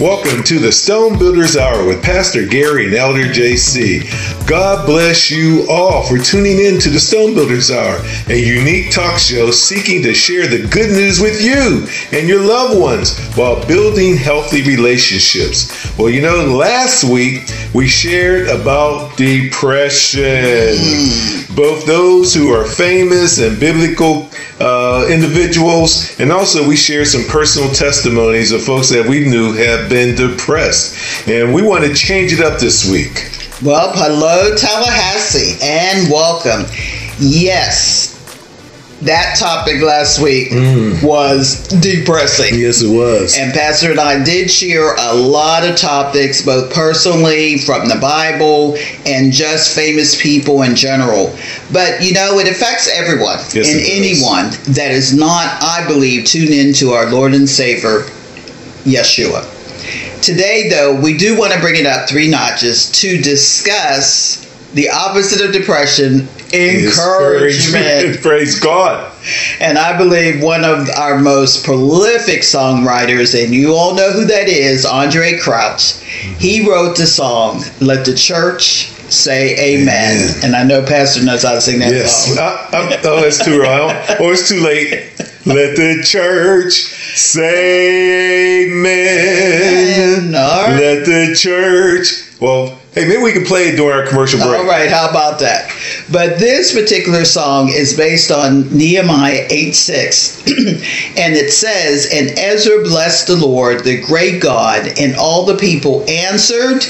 Welcome to the Stone Builders Hour with Pastor Gary and Elder JC. God bless you all for tuning in to the Stone Builders Hour, a unique talk show seeking to share the good news with you and your loved ones while building healthy relationships. Well, you know, last week we shared about depression. Hmm. Both those who are famous and biblical uh, individuals, and also we shared some personal testimonies of folks that we knew have been depressed. And we want to change it up this week. Well, hello, Tallahassee, and welcome. Yes, that topic last week mm. was depressing. Yes, it was. And Pastor and I did share a lot of topics, both personally, from the Bible, and just famous people in general. But you know, it affects everyone Yes, and does. anyone that is not, I believe, tuned into our Lord and Savior, Yeshua. Today, though, we do want to bring it up three notches to discuss the opposite of depression encouragement. Praise God. And I believe one of our most prolific songwriters, and you all know who that is, Andrae Crouch. He wrote the song, Let the Church Say Amen. Amen. And I know Pastor knows how to sing that Yes. song. Uh, oh, it's too early. Oh, it's too late. Let the church say amen. All right. Let the church. Well, hey, maybe we can play it during our commercial break. All right, how about that? But this particular song is based on Nehemiah 8 6. and it says, And Ezra blessed the Lord, the great God, and all the people answered,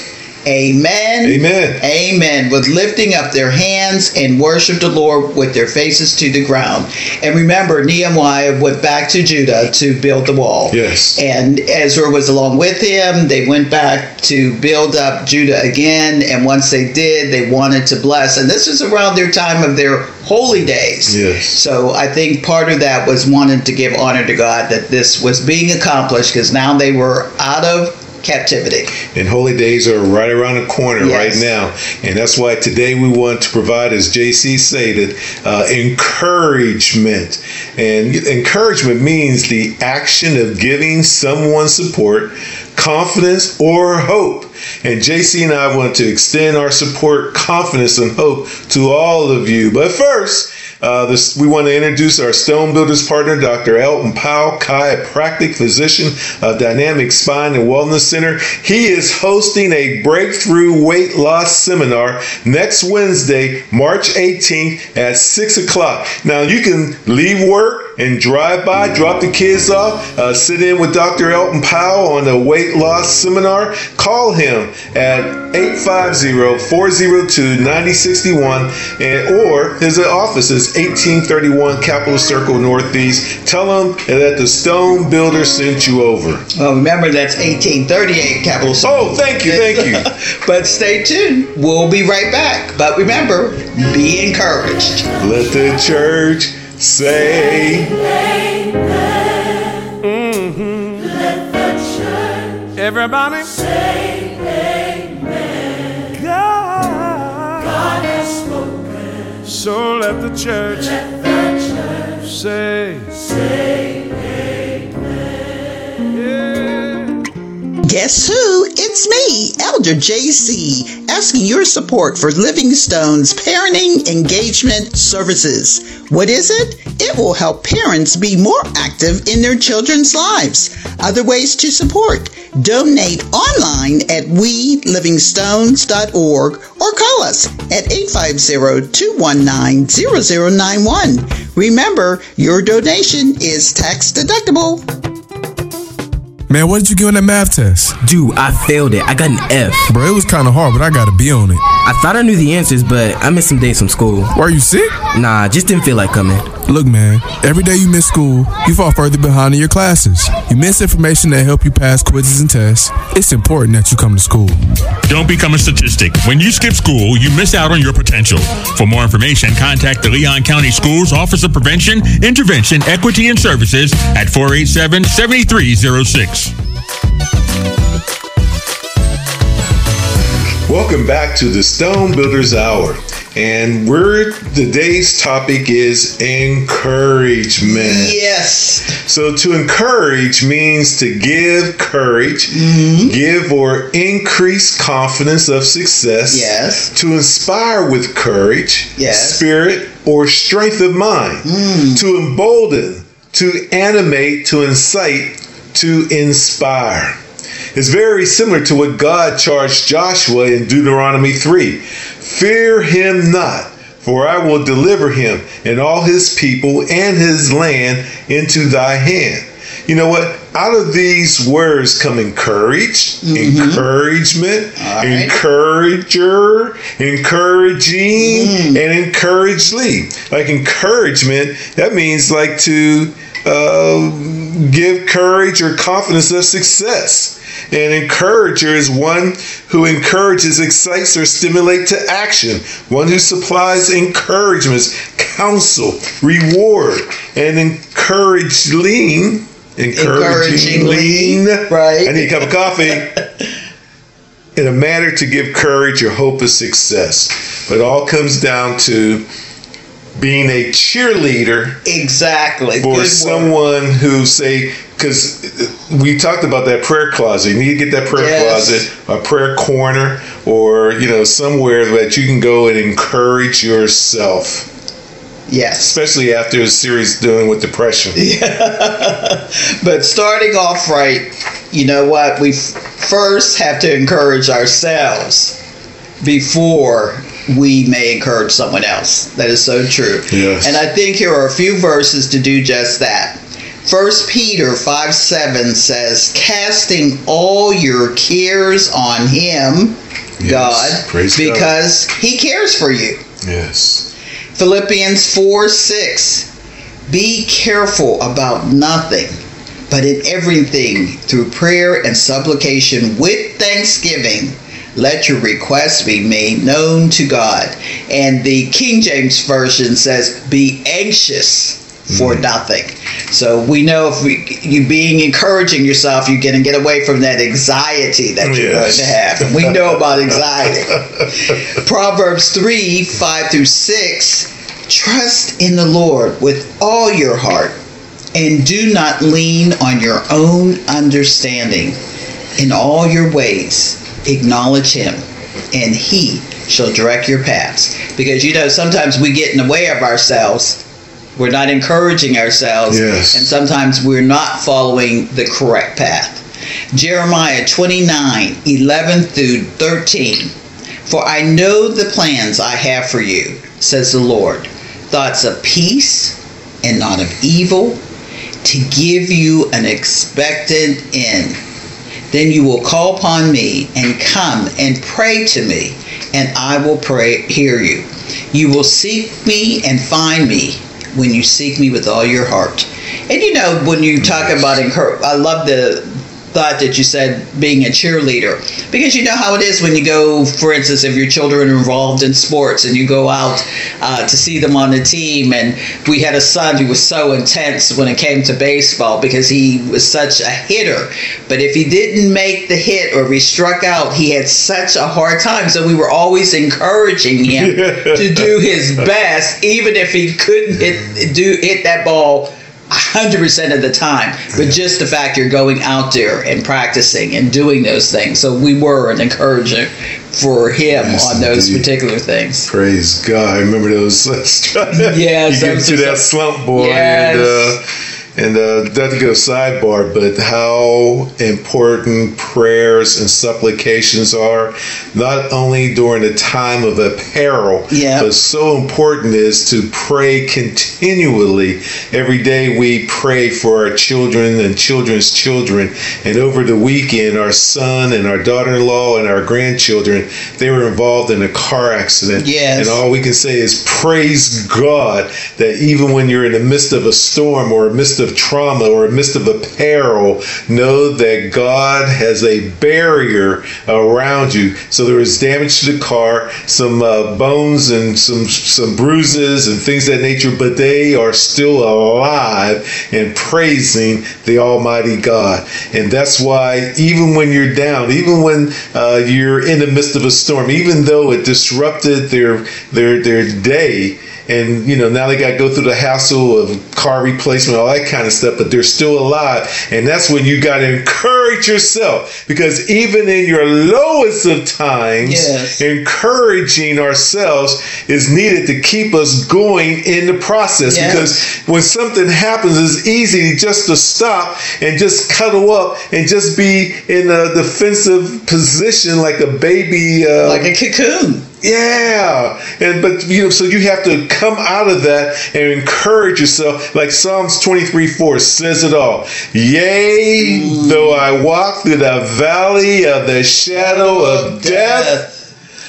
Amen. Amen. Amen. With lifting up their hands and worship the Lord with their faces to the ground. And remember, Nehemiah went back to Judah to build the wall. Yes. And Ezra was along with him. They went back to build up Judah again. And once they did, they wanted to bless. And this was around their time of their holy days. Yes. So I think part of that was wanting to give honor to God that this was being accomplished because now they were out of captivity. And holy days are right around the corner Yes. right now. And that's why today we want to provide, as JC stated, uh, encouragement. And encouragement means the action of giving someone support, confidence, or hope. And JC and I want to extend our support, confidence, and hope to all of you. But first, uh, this, we want to introduce our Stone Builders partner, Dr. Elton Powell, chiropractic physician of Dynamic Spine and Wellness Center. He is hosting a breakthrough weight loss seminar next Wednesday, March 18th at 6 o'clock. Now, you can leave work and drive by, drop the kids off, uh, sit in with Dr. Elton Powell on the weight loss seminar. Call him at 850-402-9061 and or his office is 1831 Capitol Circle Northeast. Tell him that the Stone Builder sent you over. Well, remember that's 1838 Capitol. Circle. Oh, thank you, thank you. but stay tuned. We'll be right back. But remember, be encouraged. Let the church say mm-hmm. Everybody say amen. God, God has spoken. So let the church, let the church say, say amen. Guess who? It's me, Elder JC, asking your support for Living Stone's parenting engagement services. What is it? It will help parents be more active in their children's lives. Other ways to support. Donate online at welivingstones.org or call us at 850-219-0091. Remember, your donation is tax deductible. Man, what did you get on that math test? Dude, I failed it. I got an F. Bro, it was kind of hard, but I got a B on it. I thought I knew the answers, but I missed some days from school. Were you sick? Nah, just didn't feel like coming. Look, man, every day you miss school, you fall further behind in your classes. You miss information that help you pass quizzes and tests. It's important that you come to school. Don't become a statistic. When you skip school, you miss out on your potential. For more information, contact the Leon County Schools Office of Prevention, Intervention, Equity, and Services at 487 7306. Welcome back to the Stone Builders Hour. And we're today's topic is encouragement. Yes. So to encourage means to give courage, mm-hmm. give or increase confidence of success. Yes. To inspire with courage, Yes. spirit, or strength of mind. Mm. To embolden, to animate, to incite, to inspire. It's very similar to what God charged Joshua in Deuteronomy 3. Fear him not, for I will deliver him and all his people and his land into thy hand. You know what? Out of these words come encourage, encouragement, All right. encourager, encouraging, and encouragely. Like encouragement, that means like to uh, give courage or confidence of success. An encourager is one who encourages, excites, or stimulates to action. One who supplies encouragements, counsel, reward, and encourage. encouraging. Encouraging, Encouragingly, right. I need a cup of coffee. in a manner to give courage or hope of success. But it all comes down to being a cheerleader Exactly. for Good word. someone who say because we talked about that prayer closet. You need to get that prayer Yes. closet, a prayer corner, or you know somewhere that you can go and encourage yourself, Yes. especially after a series dealing with depression. But starting off right, you know what? We f- first have to encourage ourselves before we may encourage someone else. That is so true. Yes. And I think here are a few verses to do just that. First Peter 5 7 says, Casting all your cares on him, Yes. God, Praise God. because he cares for you. Yes. Philippians 4 6. Be careful about nothing, but in everything, through prayer and supplication with thanksgiving, let your requests be made known to God. And the King James Version says, Be anxious for mm-hmm. nothing. So we know if we, you being encouraging yourself, you're going to get away from that anxiety that you're Yes. going to have. And we know about anxiety. Proverbs 3 5 through 6 Trust in the Lord with all your heart and do not lean on your own understanding. In all your ways, acknowledge Him, and He shall direct your paths. Because you know, sometimes we get in the way of ourselves. We're not encouraging ourselves, Yes. and sometimes we're not following the correct path. Jeremiah 29 11 through 13. For I know the plans I have for you, says the Lord thoughts of peace and not of evil, to give you an expected end. Then you will call upon me and come and pray to me, and I will pray hear you. You will seek me and find me when you seek me with all your heart. And you know, when you talk about encourage, I love the thought that you said being a cheerleader. Because you know how it is when you go for instance if your children are involved in sports and you go out uh, to see them on the team and we had a son who was so intense when it came to baseball because he was such a hitter. But if he didn't make the hit or he struck out he had such a hard time. So we were always encouraging him to do his best even if he couldn't hit do hit that ball 100% of the time but just the fact you're going out there and practicing and doing those things so we were an encourager for him Yes, on those indeed. particular things Praise God. I remember those. Yes, you get to that slump, boy. Yes. And, uh, and uh, not to go sidebar, but how important prayers and supplications are, not only during the time of a peril, Yeah. but so important is to pray continually. Every day we pray for our children and children's children. And over the weekend, our son and our daughter in law and our grandchildren, they were involved in a car accident. Yes. And all we can say is praise God that even when you're in the midst of a storm or midst of of trauma or a midst of a peril, know that God has a barrier around you. So there was damage to the car, some uh, bones and some some bruises and things that nature, but they are still alive and praising the Almighty God. And that's why even when you're down, even when uh, you're in the midst of a storm, even though it disrupted their their their day, and you know now they got to go through the hassle of car replacement all that kind of stuff but they're still alive and that's when you got to encourage yourself because even in your lowest of times Yes. encouraging ourselves is needed to keep us going in the process Yes. because when something happens it's easy just to stop and just cuddle up and just be in a defensive position like a baby uh, Like a cocoon. Yeah, and but you know, so you have to come out of that and encourage yourself. Like Psalms twenty three four says it all. Yea, though I walk through the valley of the shadow of death.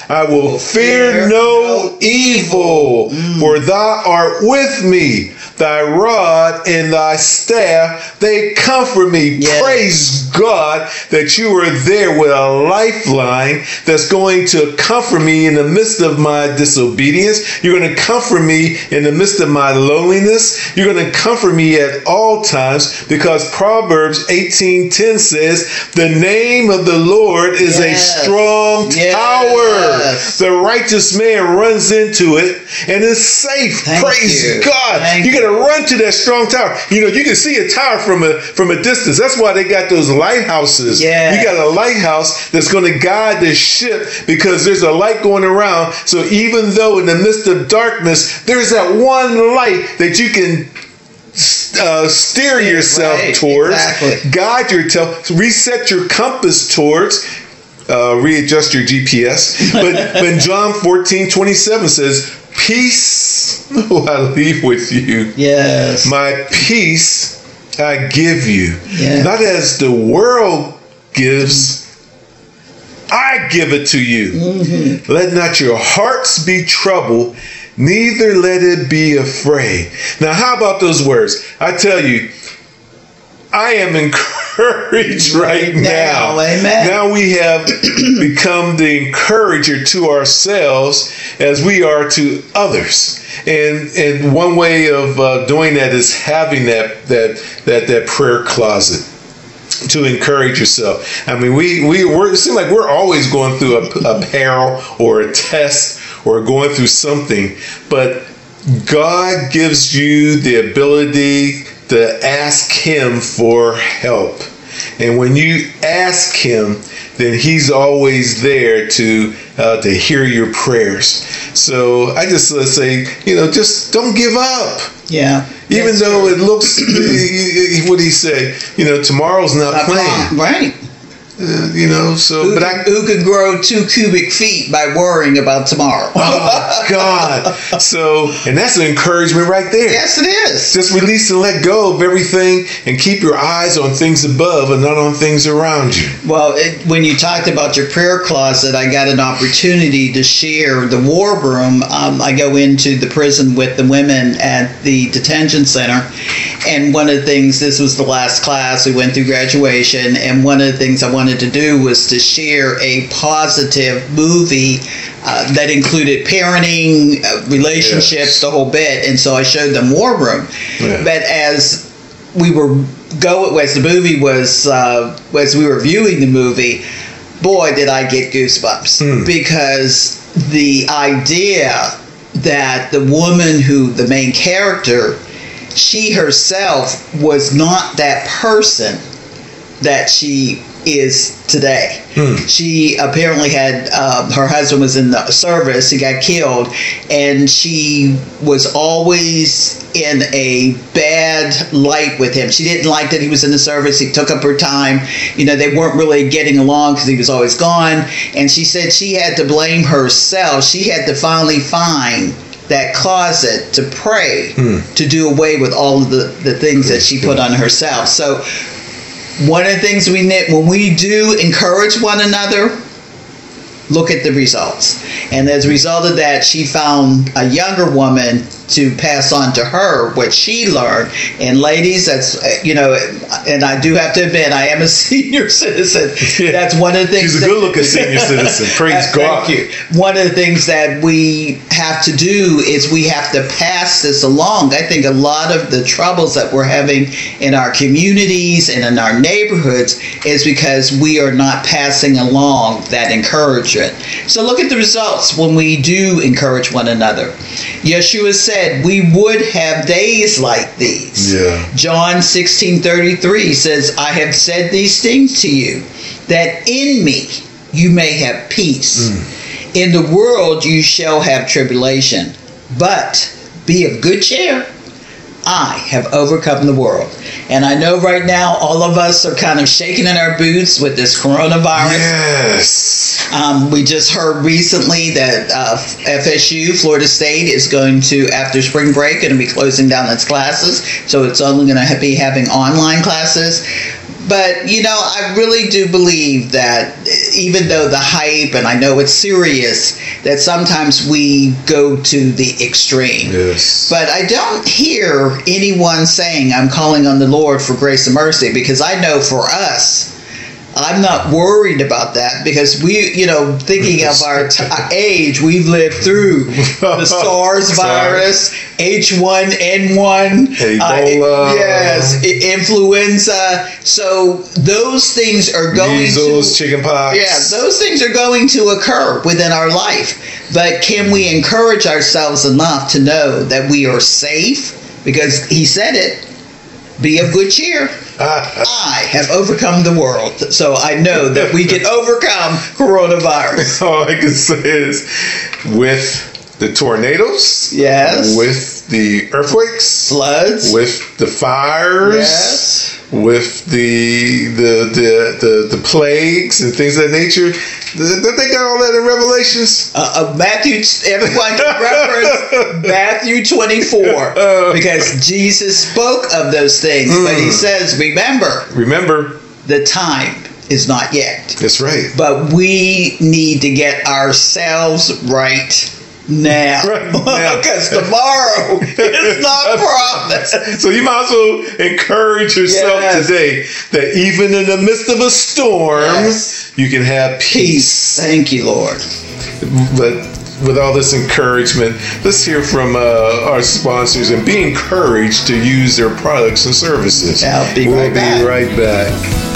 I will fear no evil, for thou art with me. Thy rod and thy staff, they comfort me. Yes. Praise God that you are there with a lifeline that's going to comfort me in the midst of my disobedience. You're going to comfort me in the midst of my loneliness. You're going to comfort me at all times because Proverbs 18:10 says, "The name of the Lord is Yes. a strong Yes. tower. The righteous man runs into it and is safe." Thank Praise you. God. Thank you got to run to that strong tower. You know, you can see a tower from a from a distance. That's why they got those lighthouses. Yeah. You got a lighthouse that's going to guide the ship because there's a light going around. So even though in the midst of darkness, there's that one light that you can uh, steer yourself right, towards, exactly. guide your tel- reset your compass towards. Uh, readjust your GPS. But when John 14, 27 says, Peace will I leave with you. Yes. My peace I give you. Yeah. Not as the world gives, I give it to you. Mm-hmm. Let not your hearts be troubled, neither let it be afraid. Now, how about those words? I tell you, I am encouraged right now. now, amen. Now we have become the encourager to ourselves as we are to others. And and one way of uh, doing that is having that that that that prayer closet to encourage yourself. I mean, we we we're, it seems like we're always going through a, a peril or a test or going through something, but God gives you the ability to ask Him for help. And when you ask Him, then He's always there to uh, to hear your prayers. So I just let's say, you know, just don't give up. Yeah. Even though true. it looks, what he say? You know, tomorrow's not Uh, playing. Right. Uh, you know, so Who, but I, who could grow two cubic feet by worrying about tomorrow? oh God. So, and that's an encouragement right there. yes, it is. Just release and let go of everything, and keep your eyes on things above and not on things around you. Well, it, when you talked about your prayer closet, I got an opportunity to share the war room. Um, I go into the prison with the women at the detention center, and one of the things, this was the last class, we went through graduation, and one of the things I wanted to do was to share a positive movie uh, that included parenting, uh, relationships, Yes. the whole bit, and so I showed them War Room. Yeah. But as we were go as the movie was uh, as we were viewing the movie, boy did I get goosebumps because the idea that the woman who the main character, she herself was not that person that she is today. She apparently had um, her husband was in the service. He got killed, and she was always in a bad light with him. She didn't like that he was in the service. He took up her time. You know, they weren't really getting along because he was always gone. And she said she had to blame herself. She had to finally find that closet to pray to do away with all of the, the things that she put on herself. So one of the things we need when we do encourage one another look at the results. And as a result of that she found a younger woman to pass on to her what she learned. And ladies, that's uh, you know, and I do have to admit, I am a senior citizen. Yeah. That's one of the things. She's a good-looking senior citizen. Praise God. Thank you. One of the things that we have to do is we have to pass this along. I think a lot of the troubles that we're having in our communities and in our neighborhoods is because we are not passing along that encouragement. So look at the results when we do encourage one another. Yeshua said we would have days like these. Yeah. John 16 33 says, I have said these things to you, that in me you may have peace. Mm. In the world you shall have tribulation, but be of good cheer. I have overcome the world. And I know right now all of us are kind of shaking in our boots with this coronavirus. Yes. Um, we just heard recently that uh, FSU, Florida State, is going to, after spring break, going to be closing down its classes. So it's only going to be having online classes. But, you know, I really do believe that even though the hype, and I know it's serious, that sometimes we go to the extreme. Yes. But I don't hear anyone saying, I'm calling on the Lord for grace and mercy, because I know for us, I'm not worried about that because we, you know, thinking of our t- age, we've lived through the SARS virus, H1N1, Ebola. uh, yes, influenza. So those things are going Measles, to chickenpox. yeah, those things are going to occur within our life. But can we encourage ourselves enough to know that we are safe? Because he said it be of good cheer. I have overcome the world. So I know that we can overcome coronavirus. All I can say is with the tornadoes, Yes. with the earthquakes, Floods. with the fires, Yes. with the the, the the the plagues and things of that nature. Don't they got all that in Revelations? Uh, uh, Matthew, everyone can reference Matthew 24 because Jesus spoke of those things. But he says, remember, Remember, the time is not yet. that's right. but we need to get ourselves right now because tomorrow is not promised. So you might as well encourage yourself Yes. today that even in the midst of a storm, Yes. you can have peace. Peace. Thank you, Lord. But with all this encouragement, let's hear from uh, our sponsors and be encouraged to use their products and services. I'll be we'll right be back. right back.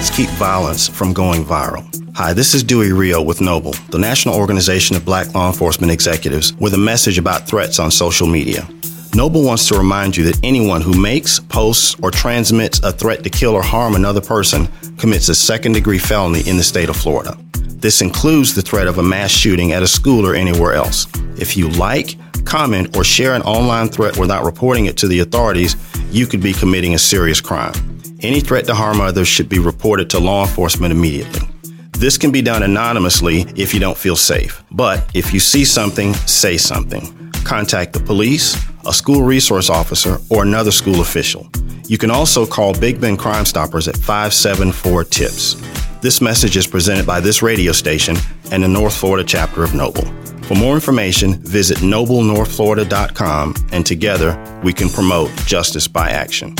Let's keep violence from going viral. Hi, this is Dewey Rio with Noble, the National Organization of Black Law Enforcement Executives, with a message about threats on social media. Noble wants to remind you that anyone who makes, posts, or transmits a threat to kill or harm another person commits a second degree felony in the state of Florida. This includes the threat of a mass shooting at a school or anywhere else. If you like, comment, or share an online threat without reporting it to the authorities, you could be committing a serious crime. Any threat to harm others should be reported to law enforcement immediately. This can be done anonymously if you don't feel safe. But if you see something, say something. Contact the police, a school resource officer, or another school official. You can also call Big Ben Crime Stoppers at 574 TIPS. This message is presented by this radio station and the North Florida chapter of Noble. For more information, visit noblenorthflorida.com and together we can promote justice by action.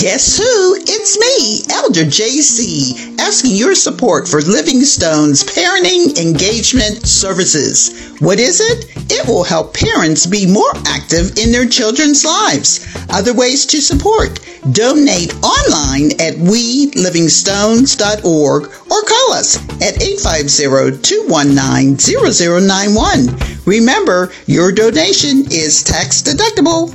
Guess who? It's me, Elder JC, asking your support for Livingstone's Parenting Engagement Services. What is it? It will help parents be more active in their children's lives. Other ways to support. Donate online at welivingstones.org or call us at 850-219-0091. Remember, your donation is tax deductible.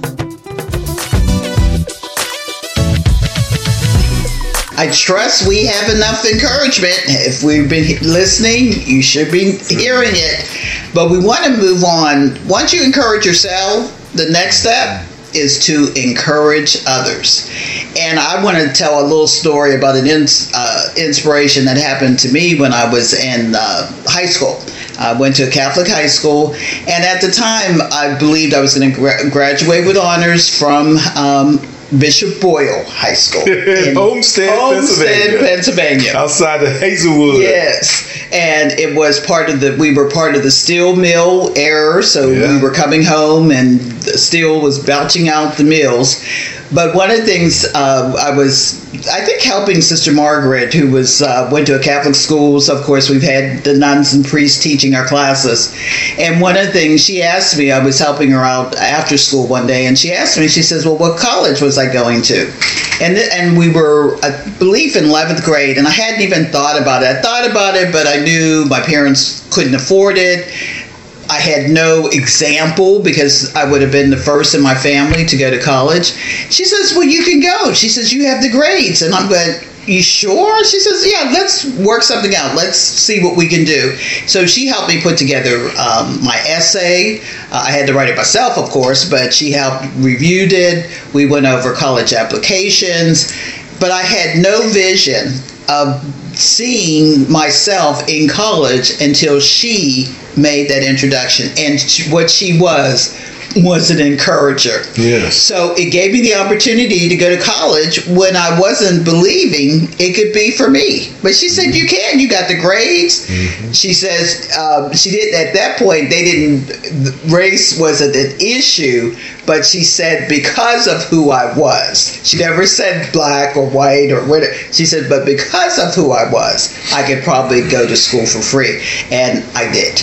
I trust we have enough encouragement. If we've been listening, you should be hearing it. But we want to move on. Once you encourage yourself, the next step is to encourage others. And I want to tell a little story about an ins- uh, inspiration that happened to me when I was in uh, high school. I went to a Catholic high school, and at the time, I believed I was going to gra- graduate with honors from um, Bishop Boyle High School in Homestead, Homestead, Pennsylvania. Pennsylvania. outside of Hazelwood. Yes, and it was part of the. We were part of the steel mill era, so Yeah. we were coming home, and the steel was belching out the mills. But one of the things uh, I was, I think, helping Sister Margaret, who was uh, went to a Catholic school. So of course we've had the nuns and priests teaching our classes. And one of the things she asked me, I was helping her out after school one day, and she asked me, she says, "Well, what college was I going to?" And th- and we were, I believe, in eleventh grade, and I hadn't even thought about it. I thought about it, but I knew my parents couldn't afford it. I had no example because I would have been the first in my family to go to college. She says, Well, you can go. She says, You have the grades. And I'm going, You sure? She says, Yeah, let's work something out. Let's see what we can do. So she helped me put together um, my essay. Uh, I had to write it myself, of course, but she helped reviewed it. We went over college applications. But I had no vision of seeing myself in college until she made that introduction. And what she was was an encourager. Yes. So it gave me the opportunity to go to college when I wasn't believing it could be for me. But she said, "You can. You got the grades." She says um, she did at that point. They didn't. Race wasn't an issue, but she said because of who I was. She never said black or white or whatever. She said, but because of who I was, I could probably go to school for free, and I did.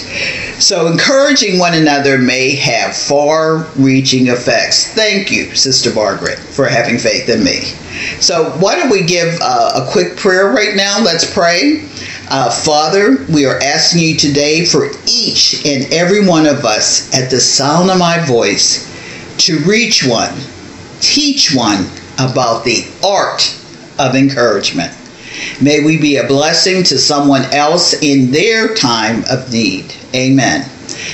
So encouraging one another may have far-reaching effects. Thank you, Sister Margaret, for having faith in me. So why don't we give uh, a quick prayer right now? Let's pray. Uh, Father, we are asking you today for each and every one of us at the sound of my voice to reach one, teach one about the art of encouragement. May we be a blessing to someone else in their time of need. Amen.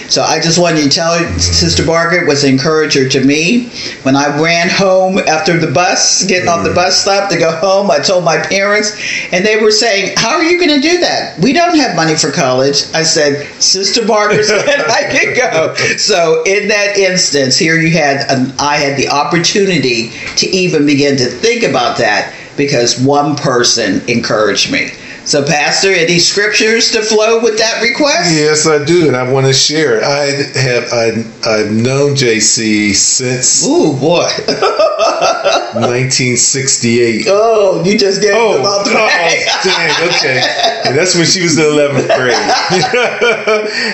So I just wanted to tell Sister Margaret was an encourager to me. When I ran home after the bus, getting off the bus stop to go home, I told my parents, and they were saying, How are you going to do that? We don't have money for college. I said, Sister Margaret said I could go. So in that instance, here you had, an, I had the opportunity to even begin to think about that because one person encouraged me. So, Pastor, any scriptures to flow with that request? Yes, I do, and I want to share. I have I, I've known JC since Ooh, boy. 1968. oh, you just gave Oh, the oh, dang, okay. And that's when she was in 11th grade.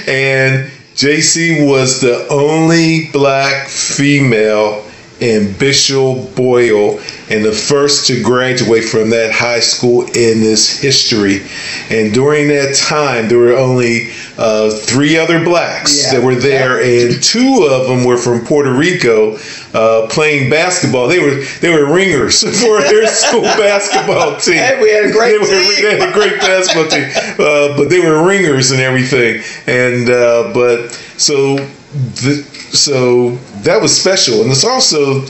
and JC was the only black female in Bishop Boyle and the first to graduate from that high school in this history. And during that time, there were only uh, three other blacks Yeah. that were there, and two of them were from Puerto Rico uh, playing basketball. They were they were ringers for their school basketball team. Hey, we had a great they were, team. They had a great basketball team, uh, but they were ringers and everything. And uh, but so the, so that was special, and it's also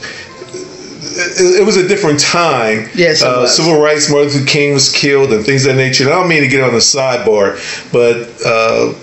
it, it was a different time. Yes, it uh, was. civil rights. Martin Luther King was killed, and things of that nature. And I don't mean to get on the sidebar, but uh,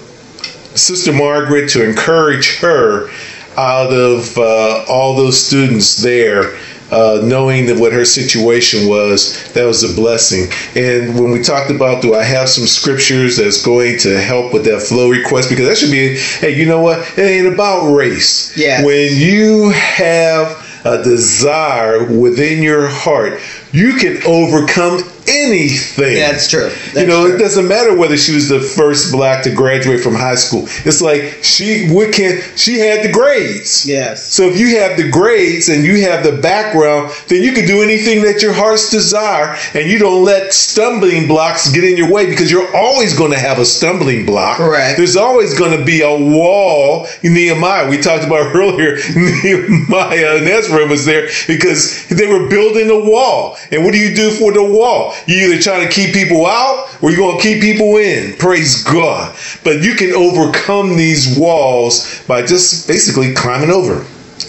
Sister Margaret to encourage her out of uh, all those students there. Uh, knowing that what her situation was, that was a blessing. And when we talked about, do I have some scriptures that's going to help with that flow request? Because that should be, hey, you know what? It ain't about race. Yeah. When you have a desire within your heart, you can overcome anything. That's true. you know, true. it doesn't matter whether she was the first black to graduate from high school. It's like she what can she had the grades. Yes. So if you have the grades and you have the background, then you can do anything that your heart's desire, and you don't let stumbling blocks get in your way because you're always going to have a stumbling block. Correct. There's always going to be a wall. in Nehemiah, we talked about earlier. Nehemiah and Ezra was there because they were building a wall. And what do you do for the wall? You either trying to keep people out or you're going to keep people in. Praise God. But you can overcome these walls by just basically climbing over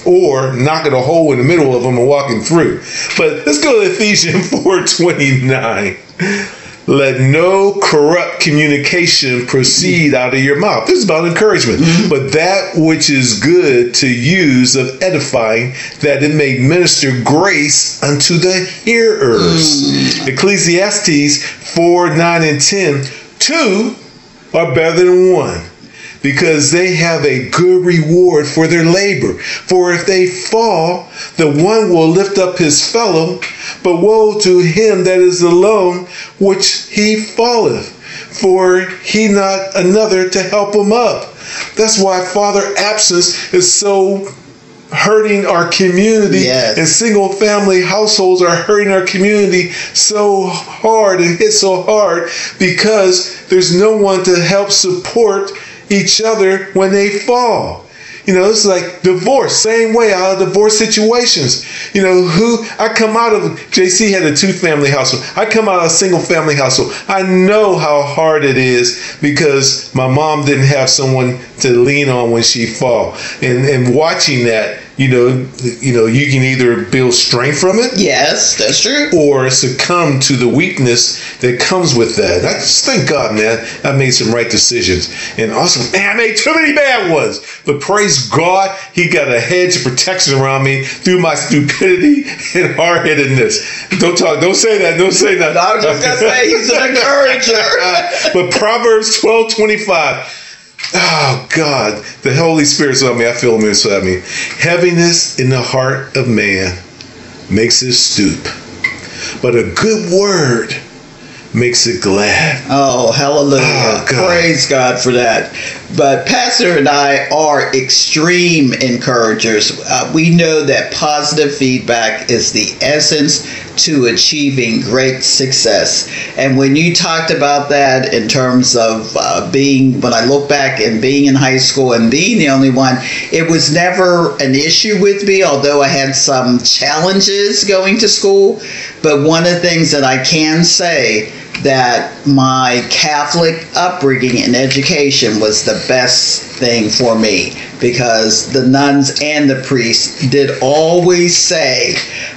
or knocking a hole in the middle of them and walking through. But let's go to Ephesians 4:29. Let no corrupt communication proceed out of your mouth. This is about encouragement. Mm-hmm. But that which is good to use of edifying, that it may minister grace unto the hearers. Mm. Ecclesiastes 4 9 and 10. Two are better than one because they have a good reward for their labor. For if they fall, the one will lift up his fellow, but woe to him that is alone, which he falleth, for he not another to help him up. That's why father absence is so hurting our community Yes. and single family households are hurting our community so hard and hit so hard because there's no one to help support each other when they fall. You know, it's like divorce, same way out of divorce situations. You know, who I come out of JC had a two family household. I come out of a single family household. I know how hard it is because my mom didn't have someone to lean on when she fall. And and watching that, you know, you know, you can either build strength from it Yes, that's true. or succumb to the weakness that comes with that. I just thank God, man, I made some right decisions. And also, man, I made too many bad ones. But praise God, He got a hedge of protection around me through my stupidity and hard headedness. Don't talk, don't say that, don't say that. I was just gonna say he's an encourager. but Proverbs twelve twenty five. Oh God, the Holy Spirit's on me. I feel him inside me. Heaviness in the heart of man makes it stoop, but a good word makes it glad. Oh, hallelujah. Oh, God. Praise God for that. But Pastor and I are extreme encouragers. Uh, we know that positive feedback is the essence to achieving great success. And when you talked about that in terms of uh, being, when I look back and being in high school and being the only one, it was never an issue with me, although I had some challenges going to school. But one of the things that I can say that my Catholic upbringing and education was the best thing for me because the nuns and the priests did always say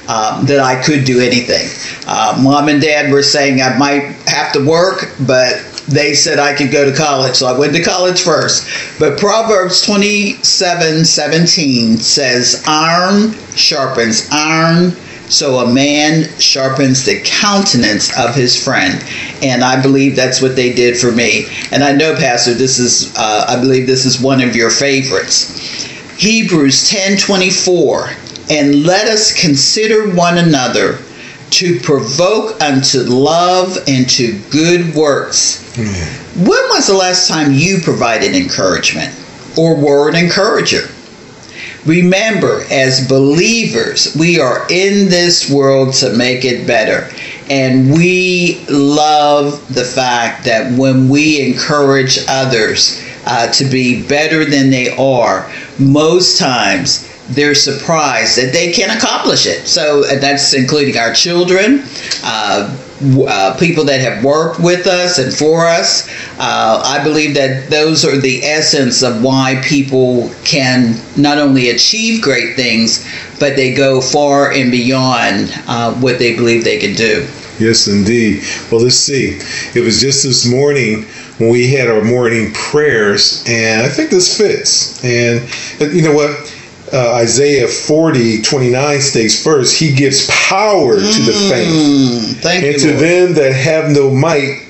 um, that I could do anything. Uh, Mom and Dad were saying I might have to work, but they said I could go to college, so I went to college first. But Proverbs 27 17 says, Iron sharpens iron, so a man sharpens the countenance of his friend. And I believe that's what they did for me. And I know, Pastor, this is, uh, I believe this is one of your favorites. Hebrews 10 24. And let us consider one another to provoke unto love and to good works. When was the last time you provided encouragement or were an encourager? Remember, as believers, we are in this world to make it better. And we love the fact that when we encourage others uh, to be better than they are, most times they're surprised that they can accomplish it. So uh, that's including our children, uh, uh, people that have worked with us and for us. Uh, I believe that those are the essence of why people can not only achieve great things, but they go far and beyond uh, what they believe they can do. Yes, indeed. Well, let's see. It was just this morning when we had our morning prayers, and I think this fits. And you know what? Uh, Isaiah 40, 29 states first, He gives power to the faint. Mm, thank And you, to Lord. them that have no might,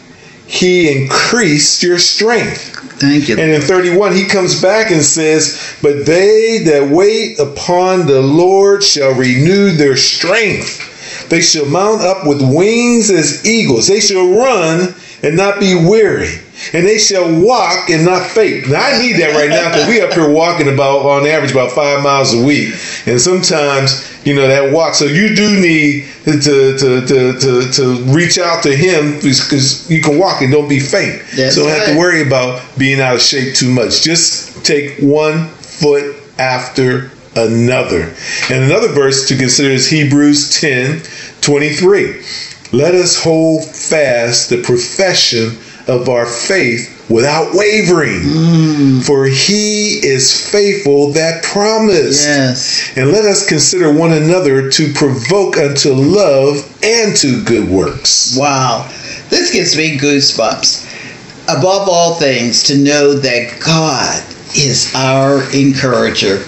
He increased your strength. Thank you. And in 31, he comes back and says, But they that wait upon the Lord shall renew their strength. They shall mount up with wings as eagles. They shall run and not be weary. And they shall walk and not faint. Now I need that right now because we up here walking about on average about five miles a week. And sometimes, you know, that walk. So you do need to to to to, to reach out to him because you can walk and don't be faint. That's so don't have to worry about being out of shape too much. Just take one foot after another. And another verse to consider is Hebrews 10 23. let us hold fast the profession of our faith without wavering. Mm. For he is faithful that promised. Yes. And let us consider one another to provoke unto love and to good works. Wow. This gives me goosebumps. Above all things, to know that God is our encourager.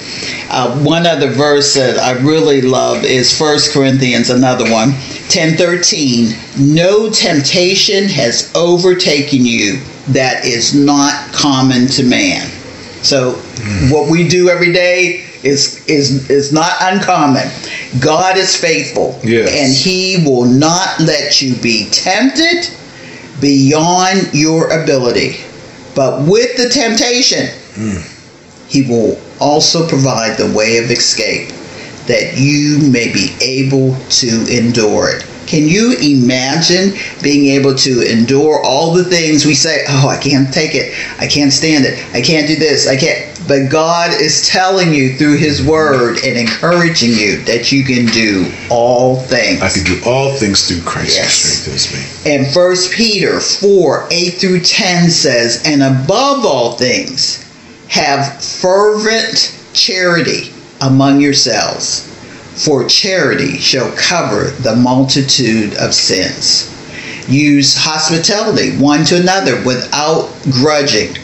Uh, one other verse that I really love is 1 Corinthians, another one, 10:13. No temptation has overtaken you that is not common to man. So what we do every day is is is not uncommon. God is faithful, Yes. and He will not let you be tempted beyond your ability. But with the temptation, Mm. He will also provide the way of escape that you may be able to endure it. Can you imagine being able to endure all the things we say, oh, I can't take it, I can't stand it, I can't do this, I can't. But God is telling you through His Word and encouraging you that you can do all things. I can do all things through Christ Yes. who strengthens me. And 1 Peter 4 8 through 10 says, And above all things, have fervent charity among yourselves, for charity shall cover the multitude of sins. Use hospitality one to another without grudging.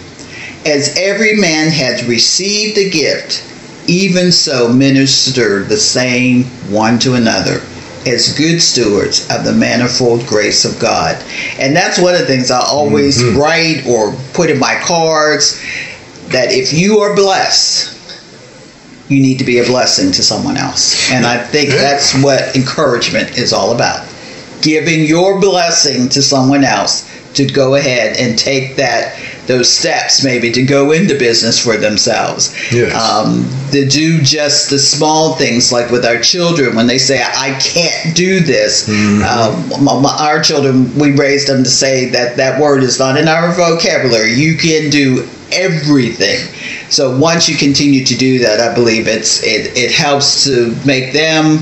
As every man has received a gift, even so minister the same one to another as good stewards of the manifold grace of God. And that's one of the things I always mm-hmm. write or put in my cards that if you are blessed, you need to be a blessing to someone else. And I think that's what encouragement is all about. Giving your blessing to someone else to go ahead and take that those steps maybe to go into business for themselves. Yes. Um, to do just the small things like with our children when they say I can't do this. Um, my- my- our children we raised them to say that that word is not in our vocabulary. You can do everything. So once you continue to do that, I believe it's it, it helps to make them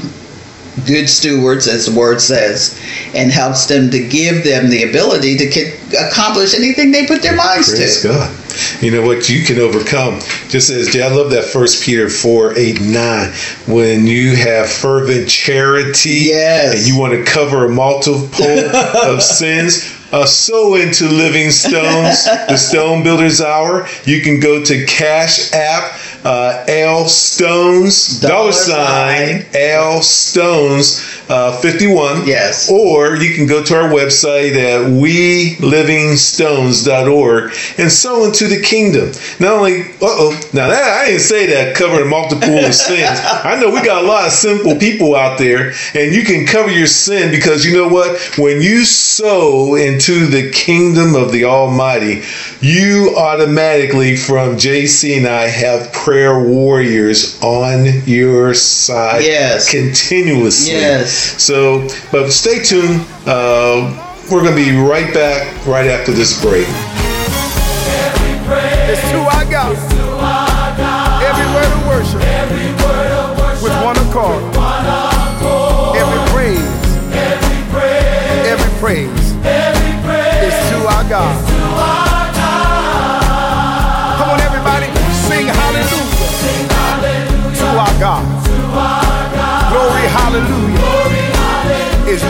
good stewards, as the word says, and helps them to give them the ability to accomplish anything they put their minds Praise to. God. You know what? You can overcome. Just as I love that First Peter 4 8 9. When you have fervent charity Yes. and you want to cover a multiple of sins, uh, sow into Living Stones, the Stone Builders Hour. You can go to Cash App, uh, L Stones, dollar, Dollar sign, sign. L Stones uh, 51. Yes. Or you can go to our website at welivingstones.org and sow into the kingdom. Not only, uh oh, now that I didn't say that covering multiple of sins. I know we got a lot of simple people out there, and you can cover your sin because you know what? When you sow into the kingdom of the Almighty, you automatically, from JC and I, have prayer warriors on your side Yes. continuously. Yes. So, but stay tuned. Uh, we're going to be right back right after this break.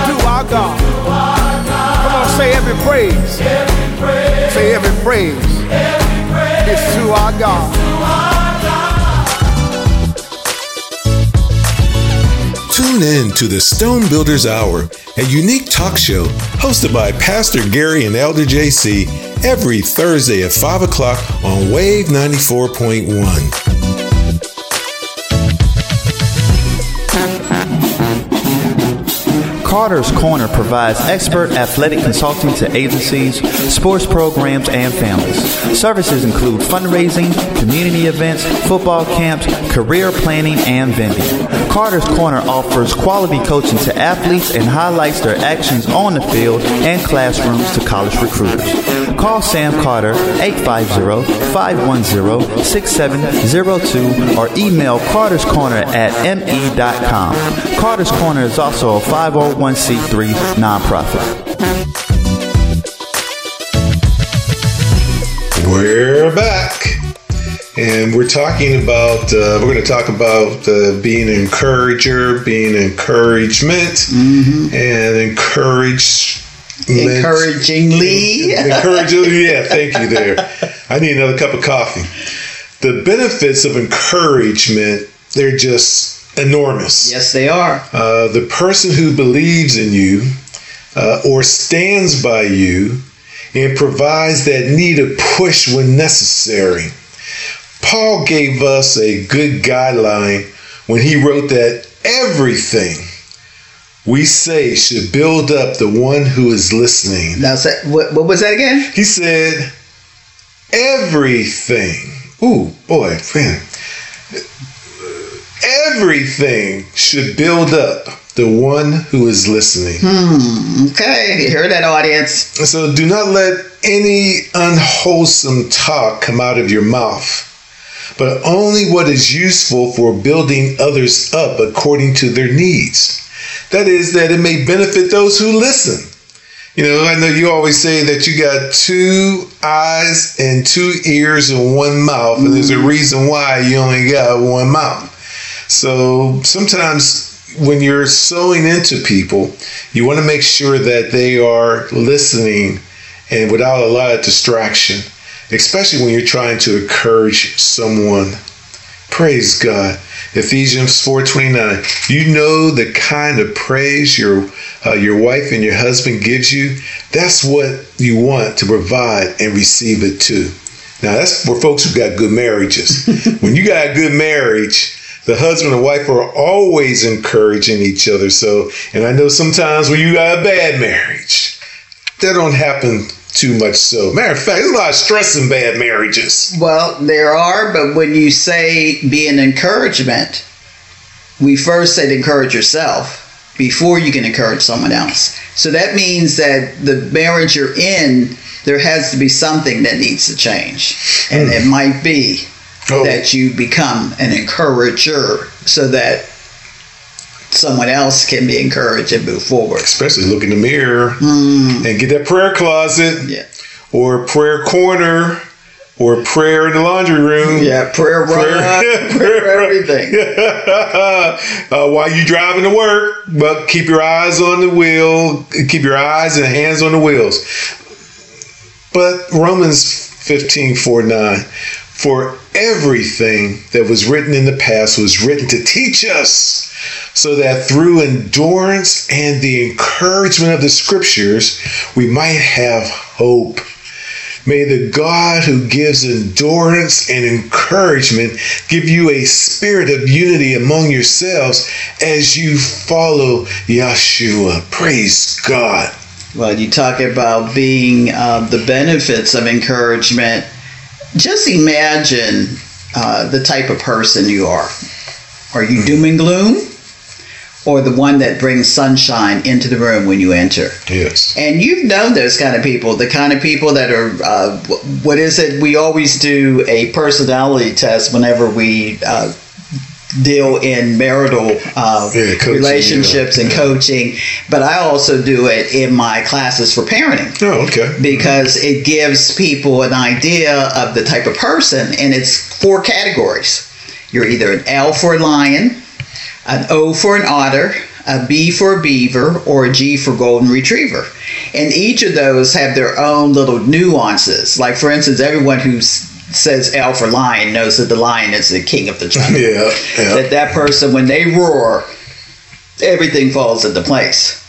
Due our God. Come on, say every praise. Say every praise. It's to our God. Tune in to the Stone Builders Hour, a unique talk show hosted by Pastor Gary and Elder JC every Thursday at 5 o'clock on Wave 94.1. Carter's Corner provides expert athletic consulting to agencies, sports programs, and families. Services include fundraising, community events, football camps, career planning, and vending. Carter's Corner offers quality coaching to athletes and highlights their actions on the field and classrooms to college recruiters. Call Sam Carter 850-510-6702 or email Carter's Corner at me.com. Carter's Corner is also a 501c3 nonprofit. We're back. And we're talking about, uh, we're going to talk about uh, being an encourager, being encouragement, and encourage. Encouragingly. Encouragingly, yeah, thank you there. I need another cup of coffee. The benefits of encouragement, they're just enormous. Yes, they are. Uh, the person who believes in you uh, or stands by you and provides that need needed push when necessary. Paul gave us a good guideline when he wrote that everything we say should build up the one who is listening. Now, say, what, what was that again? He said, everything. Ooh, boy, man. Everything should build up the one who is listening. Hmm, okay, you heard that, audience. So do not let any unwholesome talk come out of your mouth, but only what is useful for building others up according to their needs. That is, that it may benefit those who listen. You know, I know you always say that you got two eyes and two ears and one mouth, and there's a mm-hmm. reason why you only got one mouth. So sometimes when you're sowing into people, you want to make sure that they are listening and without a lot of distraction, especially when you're trying to encourage someone. Praise God. Ephesians 4:29. You know the kind of praise your uh, your wife and your husband gives you. That's what you want to provide and receive it too. Now that's for folks who got good marriages. when you got a good marriage, the husband and wife are always encouraging each other. So, and I know sometimes when you got a bad marriage, that don't happen too much. So, matter of fact, there's a lot of stress in bad marriages. Well, there are, but when you say be an encouragement, we first say to encourage yourself before you can encourage someone else. So that means that the marriage you're in, there has to be something that needs to change. And hmm. it might be Oh. that you become an encourager so that someone else can be encouraged and move forward. Especially look in the mirror and get that prayer closet Yeah. or prayer corner or prayer in the laundry room. Yeah, prayer run, Prayer- prayer, everything. uh, while you driving to work, but keep your eyes on the wheel, keep your eyes and hands on the wheels. But Romans 15 4 9, for everything that was written in the past was written to teach us, so that through endurance and the encouragement of the scriptures, we might have hope. May the God who gives endurance and encouragement give you a spirit of unity among yourselves as you follow Yeshua. Praise God. Well, you talk about being uh, the benefits of encouragement. Just imagine uh, the type of person you are. Are you doom and gloom? Or the one that brings sunshine into the room when you enter? Yes. And you've known those kind of people, the kind of people that are, uh, what is it? We always do a personality test whenever we uh, deal in marital uh, Yeah, coaching, relationships yeah, and yeah. coaching, but I also do it in my classes for parenting Oh, okay. because it gives people an idea of the type of person, and it's four categories. You're either an L for a lion, an O for an otter, a B for a beaver, or a G for golden retriever. And each of those have their own little nuances. Like, for instance, everyone who s- says L for lion knows that the lion is the king of the jungle. Yeah, yeah. That that person, when they roar, everything falls into place.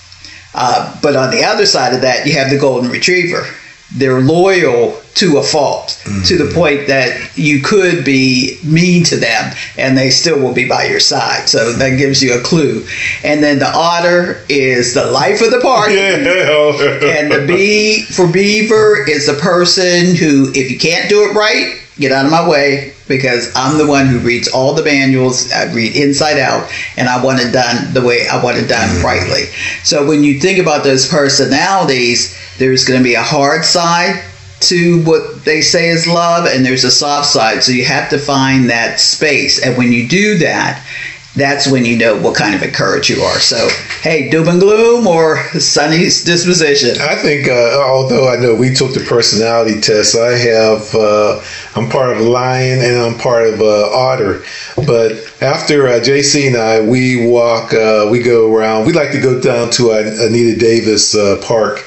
Uh, but on the other side of that, you have the golden retriever. They're loyal to a fault, to the point that you could be mean to them and they still will be by your side. So that gives you a clue. And then the otter is the life of the party. Yeah. And the B for beaver is the person who, if you can't do it right, get out of my way because I'm the one who reads all the manuals. I read inside out, and I want it done the way I want it done Mm-hmm. rightly. So when you think about those personalities, there's going to be a hard side to what they say is love, and there's a soft side. So you have to find that space, and when you do that. That's when you know what kind of encourage you are. So, hey, doom and gloom or sunny disposition. I think, uh, although I know we took the personality test, I have, uh, I'm part of a lion and I'm part of uh, otter. But after uh, JC and I, we walk, uh, we go around, we like to go down to Anita Davis uh, Park.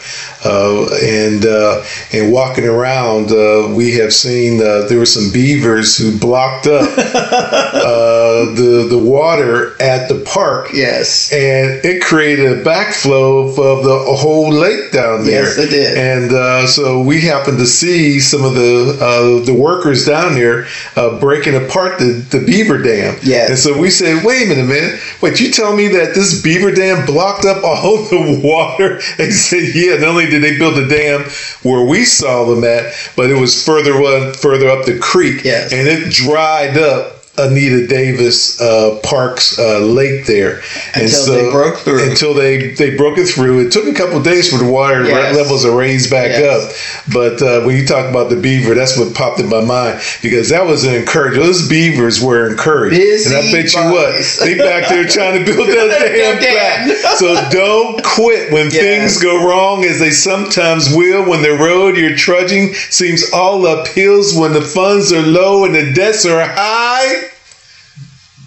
Uh, and uh, and walking around, uh, we have seen uh, there were some beavers who blocked up uh, the the water at the park. Yes, and it created a backflow of, the whole lake down there. Yes, it did. And uh, so we happened to see some of the uh, the workers down there uh, breaking apart the, the beaver dam. Yes. And so we said, wait a minute, man. Wait, you tell me that this beaver dam blocked up all the water? They said, yeah. Not only did they build a dam where we saw them at, but it was further one further up the creek. Yes. And it dried up. Anita Davis uh, Park's uh, lake there, Until they broke through. Until they they broke it through. It took a couple days for the water Yes. levels to raise back Yes. up. But uh, when you talk about the beaver, that's what popped in my mind because that was an encouragement. Those beavers were encouraged, Busy and I bet you what they back there trying to build that dam back. So don't quit when Yes. things go wrong, as they sometimes will. When the road you're trudging seems all up hills, when the funds are low and the debts are high.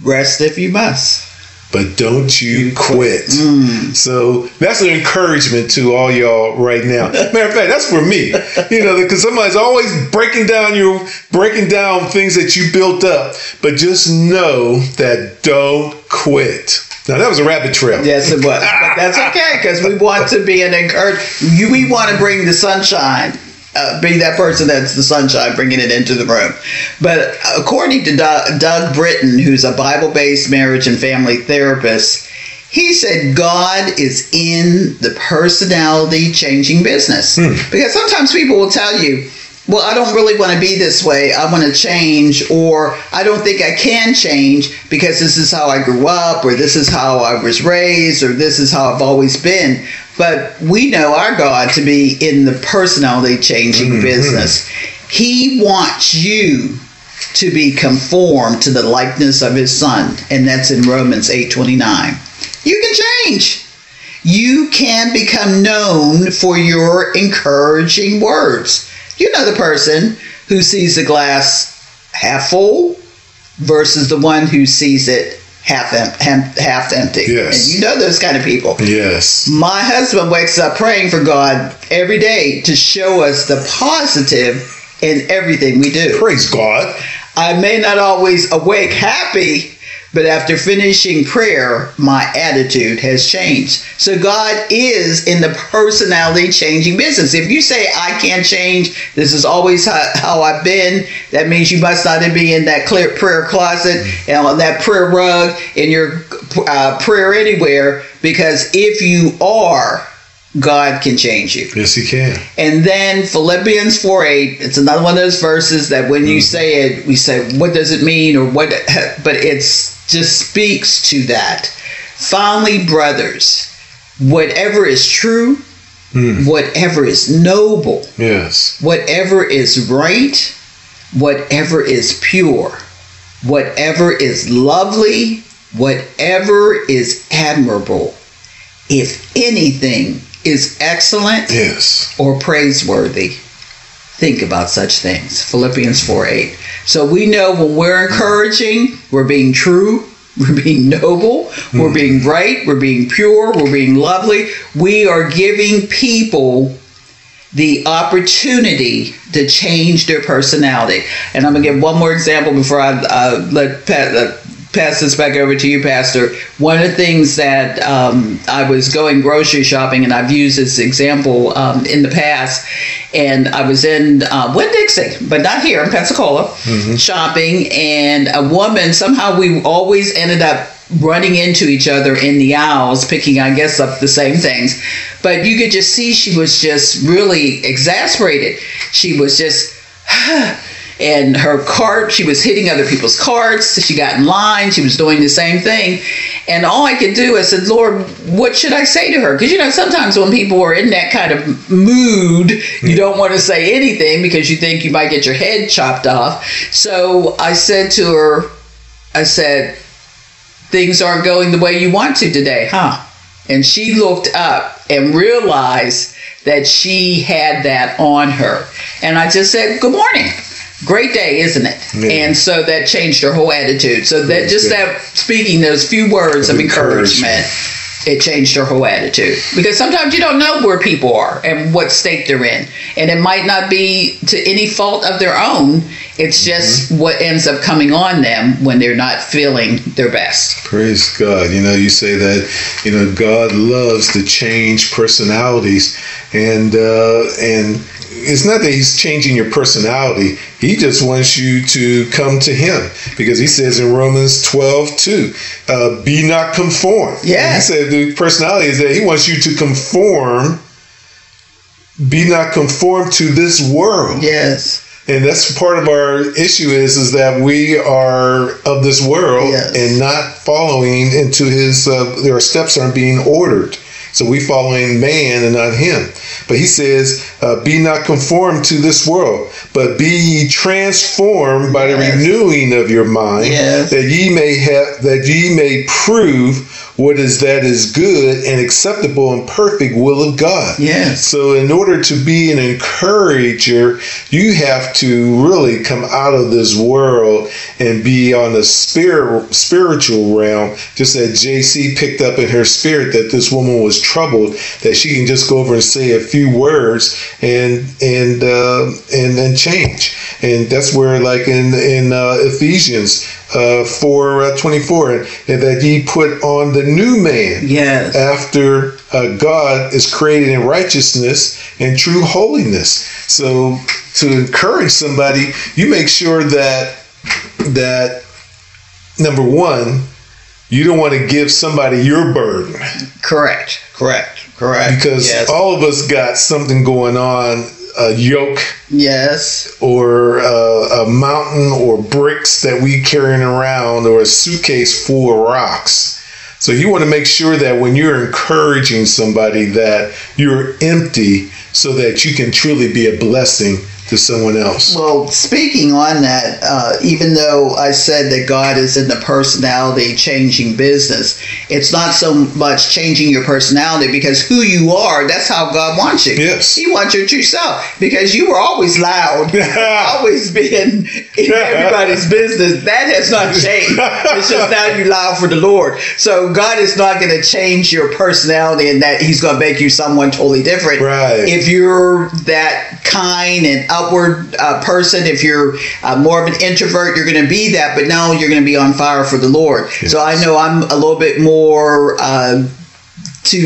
Rest if you must. But don't you quit. Mm. So that's an encouragement to all y'all right now. Matter of fact, that's for me. You know, because somebody's always breaking down your breaking down things that you built up. But just know that don't quit. Now that was a rabbit trail. Yes, it was. But that's okay because we want to be an encourage. You, we want to bring the sunshine. Uh, be that person that's the sunshine, bringing it into the room. But according to Doug, Doug Britton, who's a Bible based marriage and family therapist, he said God is in the personality changing business. Because sometimes people will tell you, well, I don't really want to be this way. I want to change, or I don't think I can change because this is how I grew up, or this is how I was raised, or this is how I've always been. But we know our God to be in the personality changing mm-hmm. business. He wants you to be conformed to the likeness of his son, and that's in Romans 8:29. You can change. You can become known for your encouraging words. You know the person who sees the glass half full versus the one who sees it half em- half, half empty. Yes. And you know those kind of people. Yes. My husband wakes up praying for God every day to show us the positive in everything we do. Praise God. I may not always awake happy, but after finishing prayer, my attitude has changed. So God is in the personality changing business. If you say, I can't change, this is always how, how I've been, that means you must not be in that clear prayer closet and on that prayer rug in your uh, prayer anywhere, because if you are, God can change you. Yes, He can. And then Philippians 4 8, it's another one of those verses that when you say it, we say, what does it mean? Or what, but it's just speaks to that. Finally, brothers, whatever is true, hmm. whatever is noble, Yes. whatever is right, whatever is pure, whatever is lovely, whatever is admirable, if anything is excellent Yes. or praiseworthy, think about such things. Philippians 4 8. So we know when we're encouraging, we're being true, we're being noble, we're being right, we're being pure, we're being lovely. We are giving people the opportunity to change their personality. And I'm going to give one more example before I uh, let Pat. Uh, Pass this back over to you, Pastor. One of the things that um, I was going grocery shopping, and I've used this example um, in the past, and I was in uh, Winn Dixie, but not here in Pensacola, shopping, and a woman, somehow we always ended up running into each other in the aisles, picking, I guess, up the same things. But you could just see she was just really exasperated. She was just, and her cart, she was hitting other people's carts. She got in line. She was doing the same thing. And all I could do, I said, Lord, what should I say to her? Because, you know, sometimes when people are in that kind of mood, you don't want to say anything because you think you might get your head chopped off. So I said to her, I said, things aren't going the way you want to today, huh? And she looked up and realized that she had that on her. And I just said, Good morning. Great day, isn't it? Yeah. And so that changed her whole attitude. So that just that speaking those few words Of encouragement. it changed her whole attitude. Because sometimes you don't know where people are and what state they're in. And it might not be to any fault of their own. It's just Mm-hmm. what ends up coming on them when they're not feeling their best. Praise God. You know, you say that, you know, God loves to change personalities and uh and it's not that he's changing your personality. He just wants you to come to him because he says in Romans 12, 2, uh, be not conformed. Yeah. He said the personality is that he wants you to conform, be not conformed to this world Yes. and that's part of our issue is is that we are of this world Yes. and not following into his uh, our steps aren't being ordered so we following man and not him but he says uh, be not conformed to this world but be ye transformed by the Yes. renewing of your mind Yes. that ye may have that ye may prove what is that is good and acceptable and perfect will of god Yes. so, in order to be an encourager, you have to really come out of this world and be on the spirit, spiritual realm. Just as JC picked up in her spirit that this woman was troubled, that she can just go over and say a few words and and uh, and then change. And that's where, like in in uh, Ephesians uh, four uh, twenty four, and that ye put on the new man Yes. after uh, God is created in righteousness and true holiness. So to encourage somebody, you make sure that that number one, you don't want to give somebody your burden Correct. Correct. Correct. because yes. all of us got something going on, a yoke yes. or uh, a mountain or bricks that we carrying around or a suitcase full of rocks. So you want to make sure that when you're encouraging somebody that you're empty so that you can truly be a blessing to someone else. Well, speaking on that, uh, even though I said that God is in the personality changing business, it's not so much changing your personality because who you are, that's how God wants you. Yes. He wants your true self because you were always loud, always being in everybody's business. That has not changed. It's just now you loud for the Lord. So God is not going to change your personality and that He's going to make you someone totally different. Right. If you're that kind and outward uh, person, if you're uh, more of an introvert, you're going to be that. But now you're going to be on fire for the Lord. So I know I'm a little bit more. Uh, to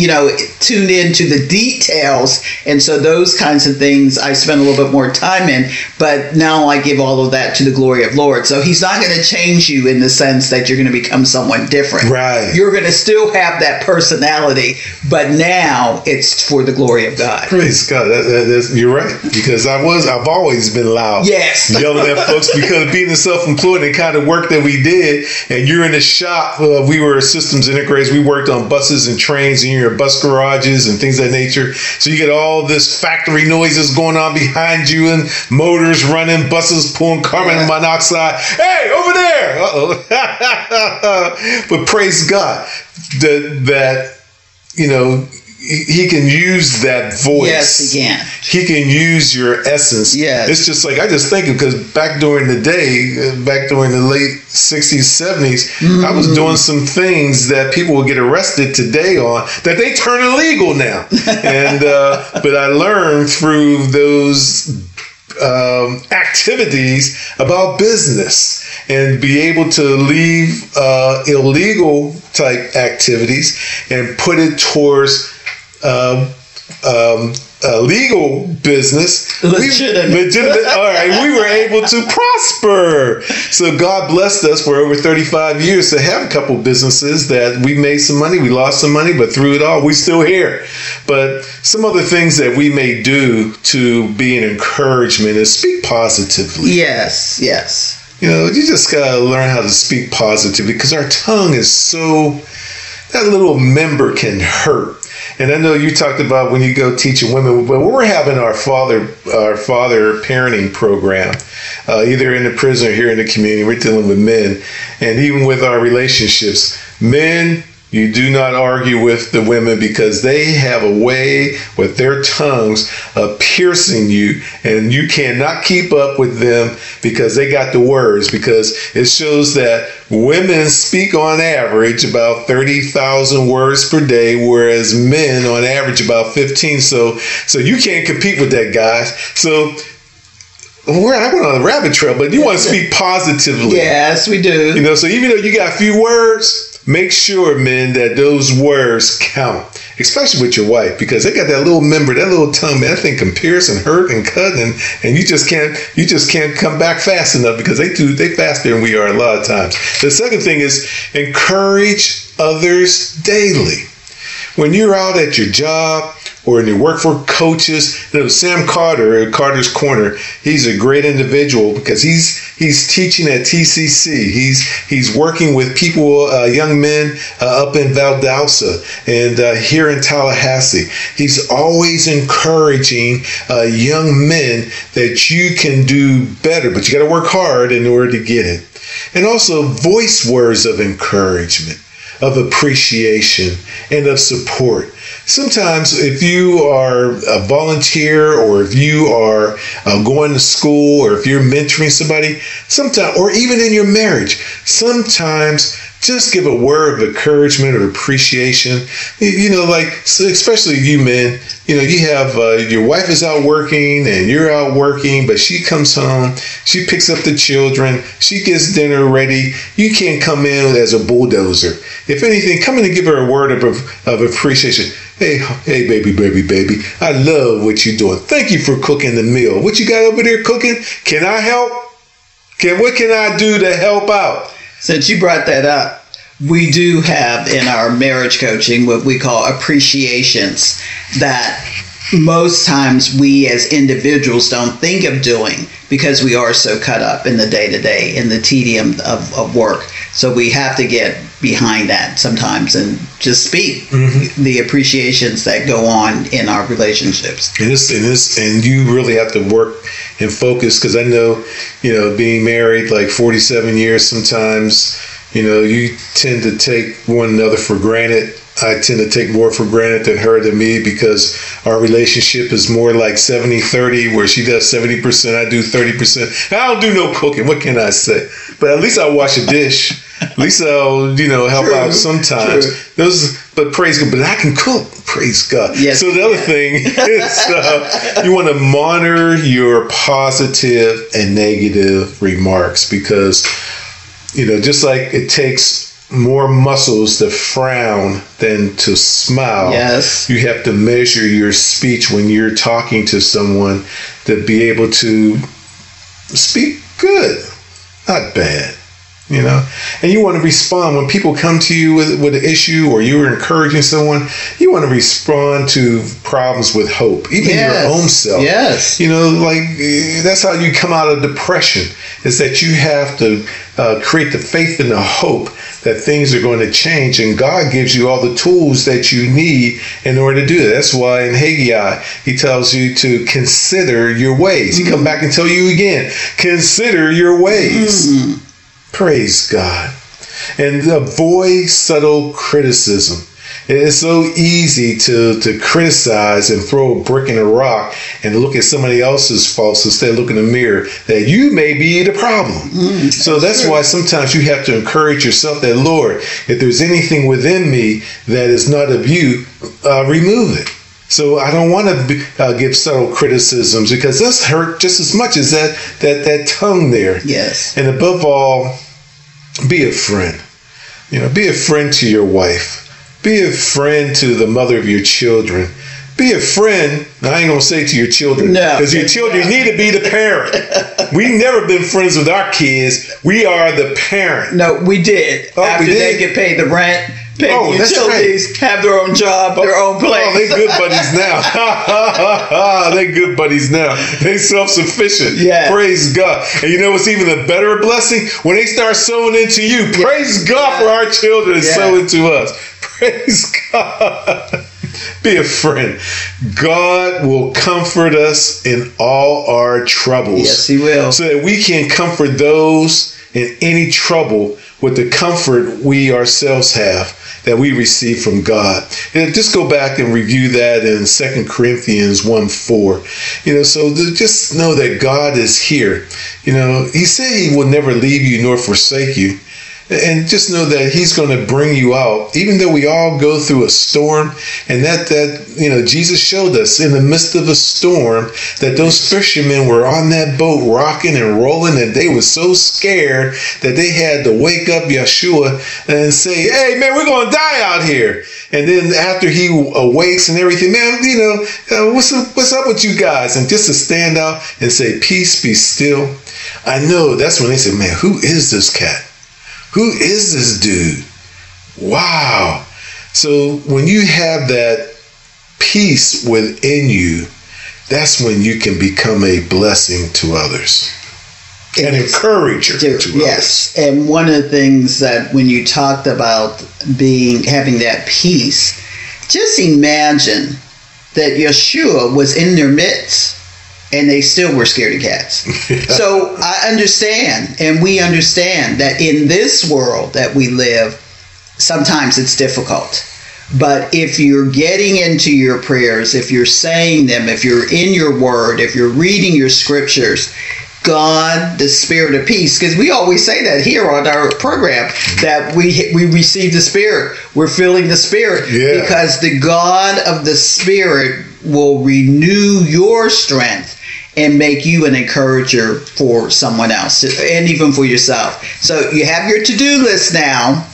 you know tune in to the details and so those kinds of things i spend a little bit more time in but now i give all of that to the glory of lord so he's not going to change you in the sense that you're going to become someone different Right. you're going to still have that personality but now it's for the glory of god Praise God. That, that, that's, you're right. Because I was, I've always been loud. Yes. Yelling at folks because of being self-employed and the kind of work that we did. And you're in the shop. Uh, we were systems integrators. We worked on buses and trains and in bus garages and things of that nature. So you get all this factory noises going on behind you and motors running, buses pulling carbon monoxide. Hey, over there. Uh-oh. but praise God that, that you know, he can use that voice. Yes, he can. He can use your essence. Yes. It's just like I just think because back during the day, uh, back during the late '60s, '70s, I was Mm-hmm. doing some things that people will get arrested today on that they turn illegal now. and uh, but I learned through those um, activities about business and be able to leave uh, illegal type activities and put it towards um, um, uh, legal business. Legitimate. We, legitimate. All right, we were able to prosper. So God blessed us for over 35 years to have a couple businesses that we made some money, we lost some money, but through it all, we still here. But some other things that we may do to be an encouragement is speak positively. Yes, yes. You know, you just gotta learn how to speak positively because our tongue is so that little member can hurt. And I know you talked about when you go teaching women, but we're having our father our father parenting program, uh, either in the prison or here in the community. We're dealing with men, and even with our relationships, men you do not argue with the women because they have a way with their tongues of piercing you, and you cannot keep up with them because they got the words. Because it shows that women speak on average about 30,000 words per day, whereas men on average about 15. So, so you can't compete with that, guys. So, where I went on a rabbit trail, but you want to speak positively. Yes, we do. You know, so even though you got a few words, make sure, men, that those words count, especially with your wife, because they got that little member, that little tongue, man, that thing can pierce and hurt and cut, and, and you just can't you just can't come back fast enough because they do they faster than we are a lot of times. The second thing is encourage others daily. When you're out at your job, or in your work for coaches. You know, Sam Carter at Carter's Corner, he's a great individual because he's he's teaching at TCC. He's he's working with people, uh, young men uh, up in Valdosta and uh, here in Tallahassee. He's always encouraging uh, young men that you can do better, but you got to work hard in order to get it. And also voice words of encouragement, of appreciation, and of support sometimes if you are a volunteer or if you are uh, going to school or if you're mentoring somebody sometimes or even in your marriage sometimes just give a word of encouragement or appreciation. You know like especially you men you know you have uh, your wife is out working and you're out working but she comes home she picks up the children she gets dinner ready. You can't come in as a bulldozer. If anything come in and give her a word of, of appreciation Hey, hey, baby, baby, baby. I love what you're doing. Thank you for cooking the meal. What you got over there cooking? Can I help? Can what can I do to help out? Since you brought that up, we do have in our marriage coaching what we call appreciations that most times we as individuals don't think of doing because we are so cut up in the day to day, in the tedium of, of work. So we have to get behind that sometimes and just speak mm-hmm. the appreciations that go on in our relationships. And this, and this, and you really have to work and focus because I know, you know, being married like 47 years sometimes, you know, you tend to take one another for granted I tend to take more for granted than her than me because our relationship is more like 70 30, where she does 70%, I do 30%. I don't do no cooking. What can I say? But at least I wash a dish. At least I'll, you know, help true, out sometimes. True. Those, but praise God, but I can cook. Praise God. Yes. So the other thing is uh, you want to monitor your positive and negative remarks because, you know, just like it takes more muscles to frown than to smile. Yes. You have to measure your speech when you're talking to someone to be able to speak good, not bad. You know, and you want to respond when people come to you with, with an issue or you're encouraging someone. You want to respond to problems with hope, even yes. your own self. Yes, you know, like that's how you come out of depression. Is that you have to uh, create the faith and the hope that things are going to change, and God gives you all the tools that you need in order to do that. That's why in Haggai he tells you to consider your ways. Mm-hmm. He come back and tell you again, consider your ways. Mm-hmm. Praise God, and avoid subtle criticism. It's so easy to, to criticize and throw a brick in a rock and look at somebody else's faults instead of looking in the mirror that you may be the problem. Mm, so that's why sometimes you have to encourage yourself that, Lord, if there's anything within me that is not of you, uh, remove it. So I don't want to uh, give subtle criticisms because that's hurt just as much as that that that tongue there. Yes. And above all, be a friend. You know, be a friend to your wife. Be a friend to the mother of your children. be a friend. I ain't gonna say to your children, No. because your children need to be the parent. We've never been friends with our kids. We are the parent. No, we did. Oh, we After did? they get paid the rent, pay Oh, that's utilities, have their own job, their own place. Oh, they good buddies now. they good buddies now. They self sufficient. Yeah. Praise God. And you know what's even a better blessing? When they start sowing into you. Praise God for our children to Yeah. sow into us. Praise God. Be a friend. God will comfort us in all our troubles. Yes, He will. So that we can comfort those in any trouble with the comfort we ourselves have that we receive from God. And just go back and review that in Second Corinthians 1 4. You know, so just know that God is here. You know, He said He will never leave you nor forsake you. And just know that he's going to bring you out, even though we all go through a storm. And that, that, you know, Jesus showed us in the midst of a storm that those fishermen were on that boat rocking and rolling and they were so scared that they had to wake up Yeshua and say, Hey, man, we're going to die out here. And then after he awakes and everything, man, you know, uh, what's, up, what's up with you guys? And just to stand out and say, Peace be still. I know that's when they said, Man, who is this cat? Who is this dude? Wow. So when you have that peace within you, that's when you can become a blessing to others. An encourager to others. yes, and one of the things that when you talked about being having that peace, just imagine that Yeshua was in their midst and they still were scared of cats. so I understand, and we understand that in this world that we live, sometimes it's difficult. But if you're getting into your prayers, if you're saying them, if you're in your word, if you're reading your scriptures, God, the Spirit of peace, because we always say that here on our program that we we receive the Spirit, we're feeling the Spirit Yeah. because the God of the Spirit will renew your strength and make you an encourager for someone else and even for yourself. So you have your to-do list now.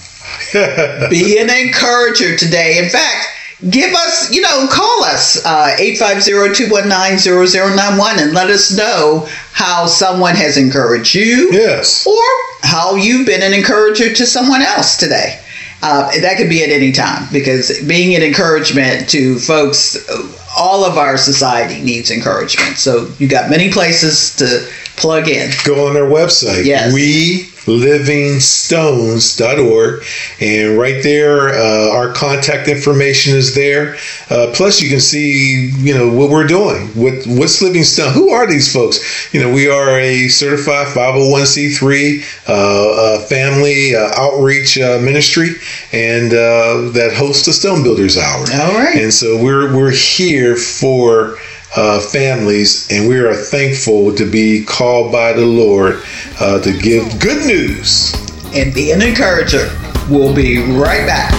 Be an encourager today. In fact, give us, you know, call us uh, 850-219-0091 and let us know how someone has encouraged you Yes. or how you've been an encourager to someone else today. Uh, that could be at any time because being an encouragement to folks, uh, all of our society needs encouragement. So you got many places to plug in. Go on their website. Yes. We livingstones.org and right there uh, our contact information is there. Uh, plus you can see you know what we're doing. What what's livingstone? Who are these folks? You know we are a certified 501c3 uh, uh, family uh, outreach uh, ministry and uh, that hosts the stone builders hour. All right. and so we're we're here for uh, families, and we are thankful to be called by the Lord uh, to give good news. And be an encourager. We'll be right back.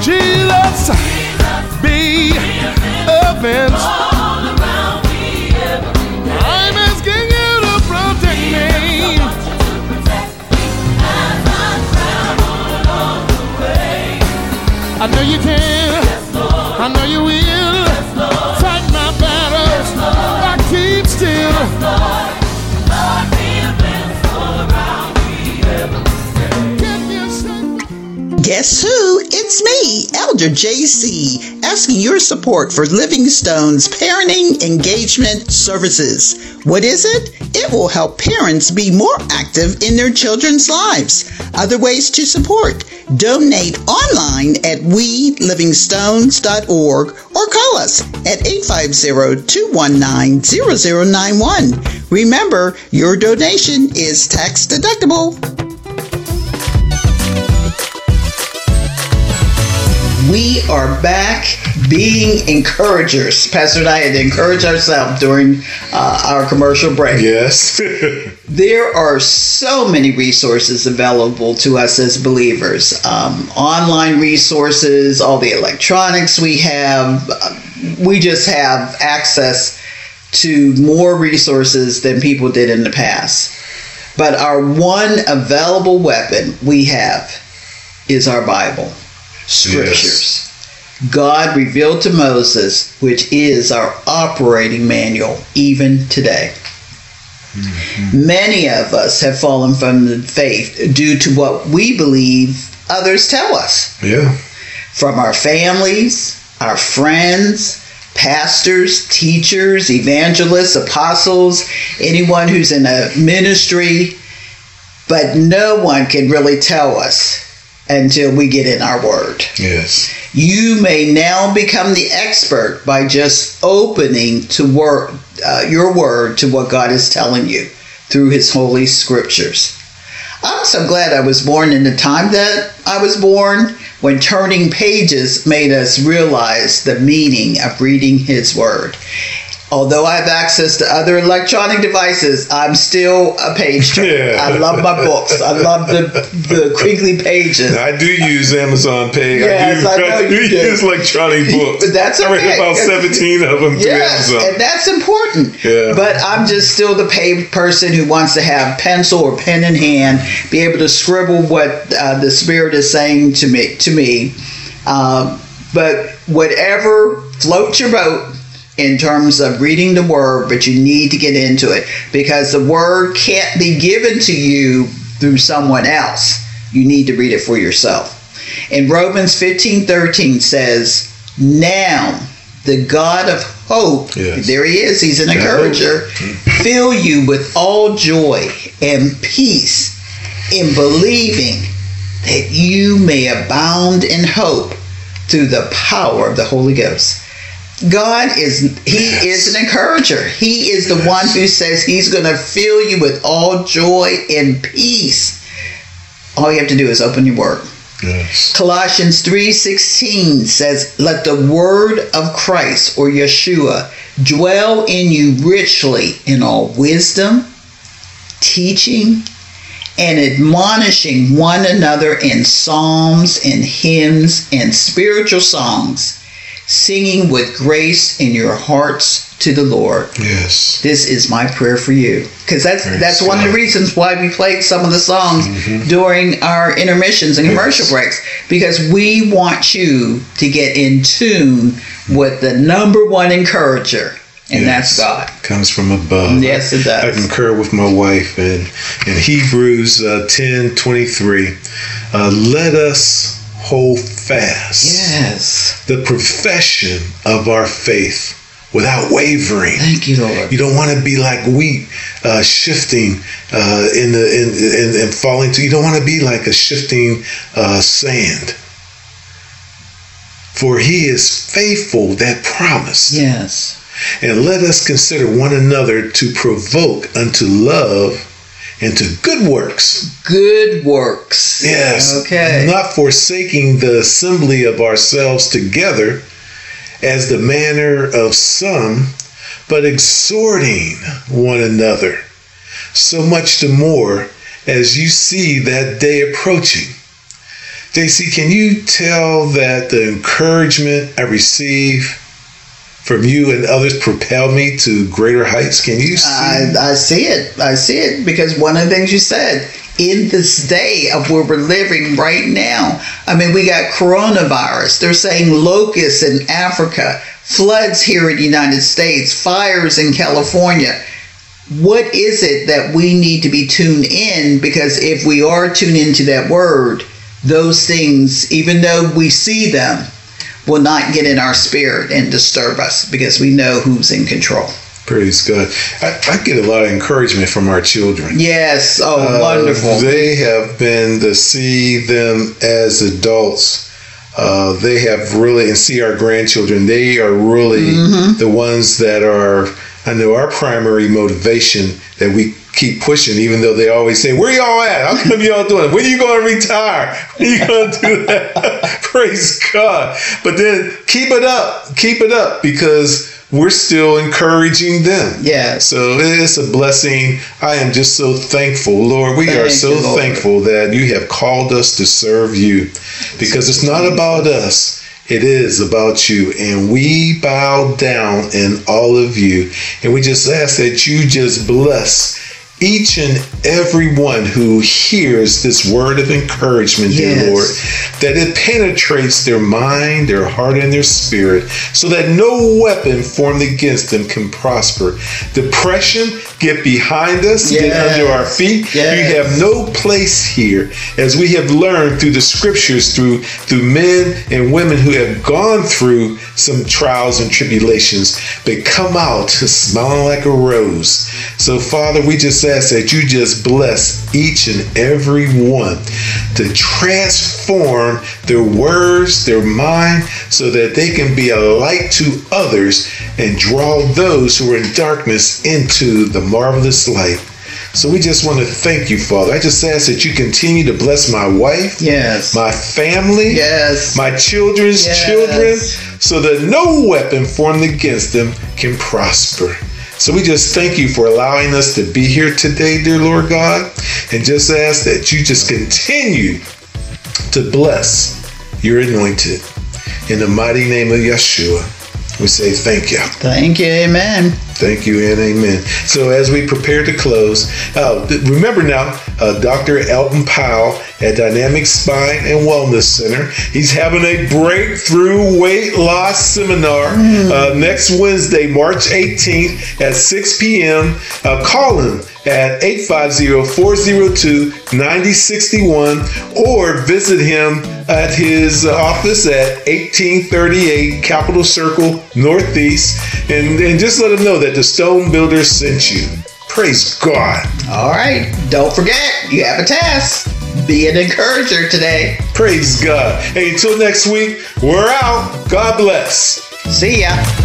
Jesus, be offense. I'm asking you to protect me. I know you can. Guess who? It's me, Elder JC, asking your support for Living Stone's parenting engagement services. What is it? It will help parents be more active in their children's lives. Other ways to support. Donate online at welivingstones.org or call us at 850-219-0091. Remember, your donation is tax deductible. We are back being encouragers. Pastor and I had to encourage ourselves during uh, our commercial break. Yes. There are so many resources available to us as believers um, online resources, all the electronics we have. uh, We just have access to more resources than people did in the past. But our one available weapon we have is our Bible, scriptures. God revealed to Moses, which is our operating manual even today. Mm-hmm. Many of us have fallen from the faith due to what we believe others tell us Yeah. from our families, our friends, pastors, teachers, evangelists, apostles, anyone who's in a ministry. But no one can really tell us until we get in our word. Yes. You may now become the expert by just opening to word, uh, your word to what God is telling you through His holy scriptures. I'm so glad I was born in the time that I was born when turning pages made us realize the meaning of reading His word. Although I have access to other electronic devices, I'm still a page turner. Yeah. I love my books. I love the the crinkly pages. I do use Amazon Pay. Yes, I I do, know you do. use electronic books. But that's I read about 17 of them Yes, through and that's important. Yeah. But I'm just still the paid person who wants to have pencil or pen in hand, be able to scribble what uh, the Spirit is saying to me. To me, um, but whatever floats your boat in terms of reading the Word, but you need to get into it because the Word can't be given to you through someone else. You need to read it for yourself. And Romans 15 13 says, Now the God of hope, Yes. there he is, he's an Yeah. encourager, fill you with all joy and peace in believing that you may abound in hope through the power of the Holy Ghost. God is he is an encourager. He is the one who says he's going to fill you with all joy and peace. All you have to do is open your word. Yes. Colossians 3:16 says, "Let the word of Christ or Yeshua dwell in you richly in all wisdom, teaching, and admonishing one another in psalms and hymns and spiritual songs, singing with grace in your hearts to the Lord." Yes. This is my prayer for you, because that's Praise that's one of the reasons why we played some of the songs during our intermissions and commercial Yes. breaks, because we want you to get in tune with the number one encourager, and that's God. Comes from above. Yes, it does. I concur with my wife and in Hebrews uh, 10 23. Uh, let us hold fast Yes, the profession of our faith without wavering. thank you, Lord. You don't want to be like wheat uh, shifting uh, in the in, in, and falling to. You don't want to be like a shifting uh, sand. For he is faithful that promised. Yes, And let us consider one another to provoke unto love and to good works. good works. Yes. Okay. Not forsaking the assembly of ourselves together as the manner of some, but exhorting one another, so much the more as you see that day approaching. JC, can you tell that the encouragement I receive from you and others propel me to greater heights? Can you see? I, I see it. I see it because one of the things you said in this day of where we're living right now. I mean, we got coronavirus. They're saying locusts in Africa, floods here in the United States, fires in California. What is it that we need to be tuned in? Because if we are tuned into that word, those things, even though we see them, will not get in our spirit and disturb us because we know who's in control. Praise God. I, I get a lot of encouragement from our children. Yes. Oh, Uh, wonderful. They have been to see them as adults. Uh, they have really, and see our grandchildren, they are really Mm-hmm. the ones that are, I know, our primary motivation that we keep pushing, even though they always say, Where y'all at? How come y'all doing? it? When you going to retire? When you going to do that? Praise God. But then keep it up. Keep it up because we're still encouraging them. Yeah. So it's a blessing. I am just so thankful, Lord. We are so you, thankful that you have called us to serve you because it's not about us. It is about you. And we bow down in all of you. And we just ask that you just bless each and every one who hears this word of encouragement, dear Yes. Lord, that it penetrates their mind, their heart, and their spirit, so that no weapon formed against them can prosper. Depression, get behind us, get under our feet. Yes. You have no place here, as we have learned through the scriptures, through through men and women who have gone through some trials and tribulations, but come out smiling like a rose. So, Father, we just ask that you just bless each and every one to transform their words, their mind, so that they can be a light to others and draw those who are in darkness into the marvelous light. So we just want to thank you, Father. I just ask that you continue to bless my wife, Yes. my family, Yes. my children's Yes. children, so that no weapon formed against them can prosper. So we just thank you for allowing us to be here today, dear Lord God, and just ask that you just continue to bless your anointed. In the mighty name of Yeshua, we say thank you. Thank you. Amen. Thank you and amen. So as we prepare to close, uh, remember now, uh, Dr. Elton Powell at Dynamic Spine and Wellness Center. He's having a breakthrough weight loss seminar uh, next Wednesday, March 18th at 6 p.m. Uh, call him at 850-402-9061 or visit him at his office at 1838 Capitol Circle Northeast and, and just let them know that the Stone Builder sent you. Praise God. All right. Don't forget, you have a task. Be an encourager today. Praise God. Hey, until next week, we're out. God bless. See ya.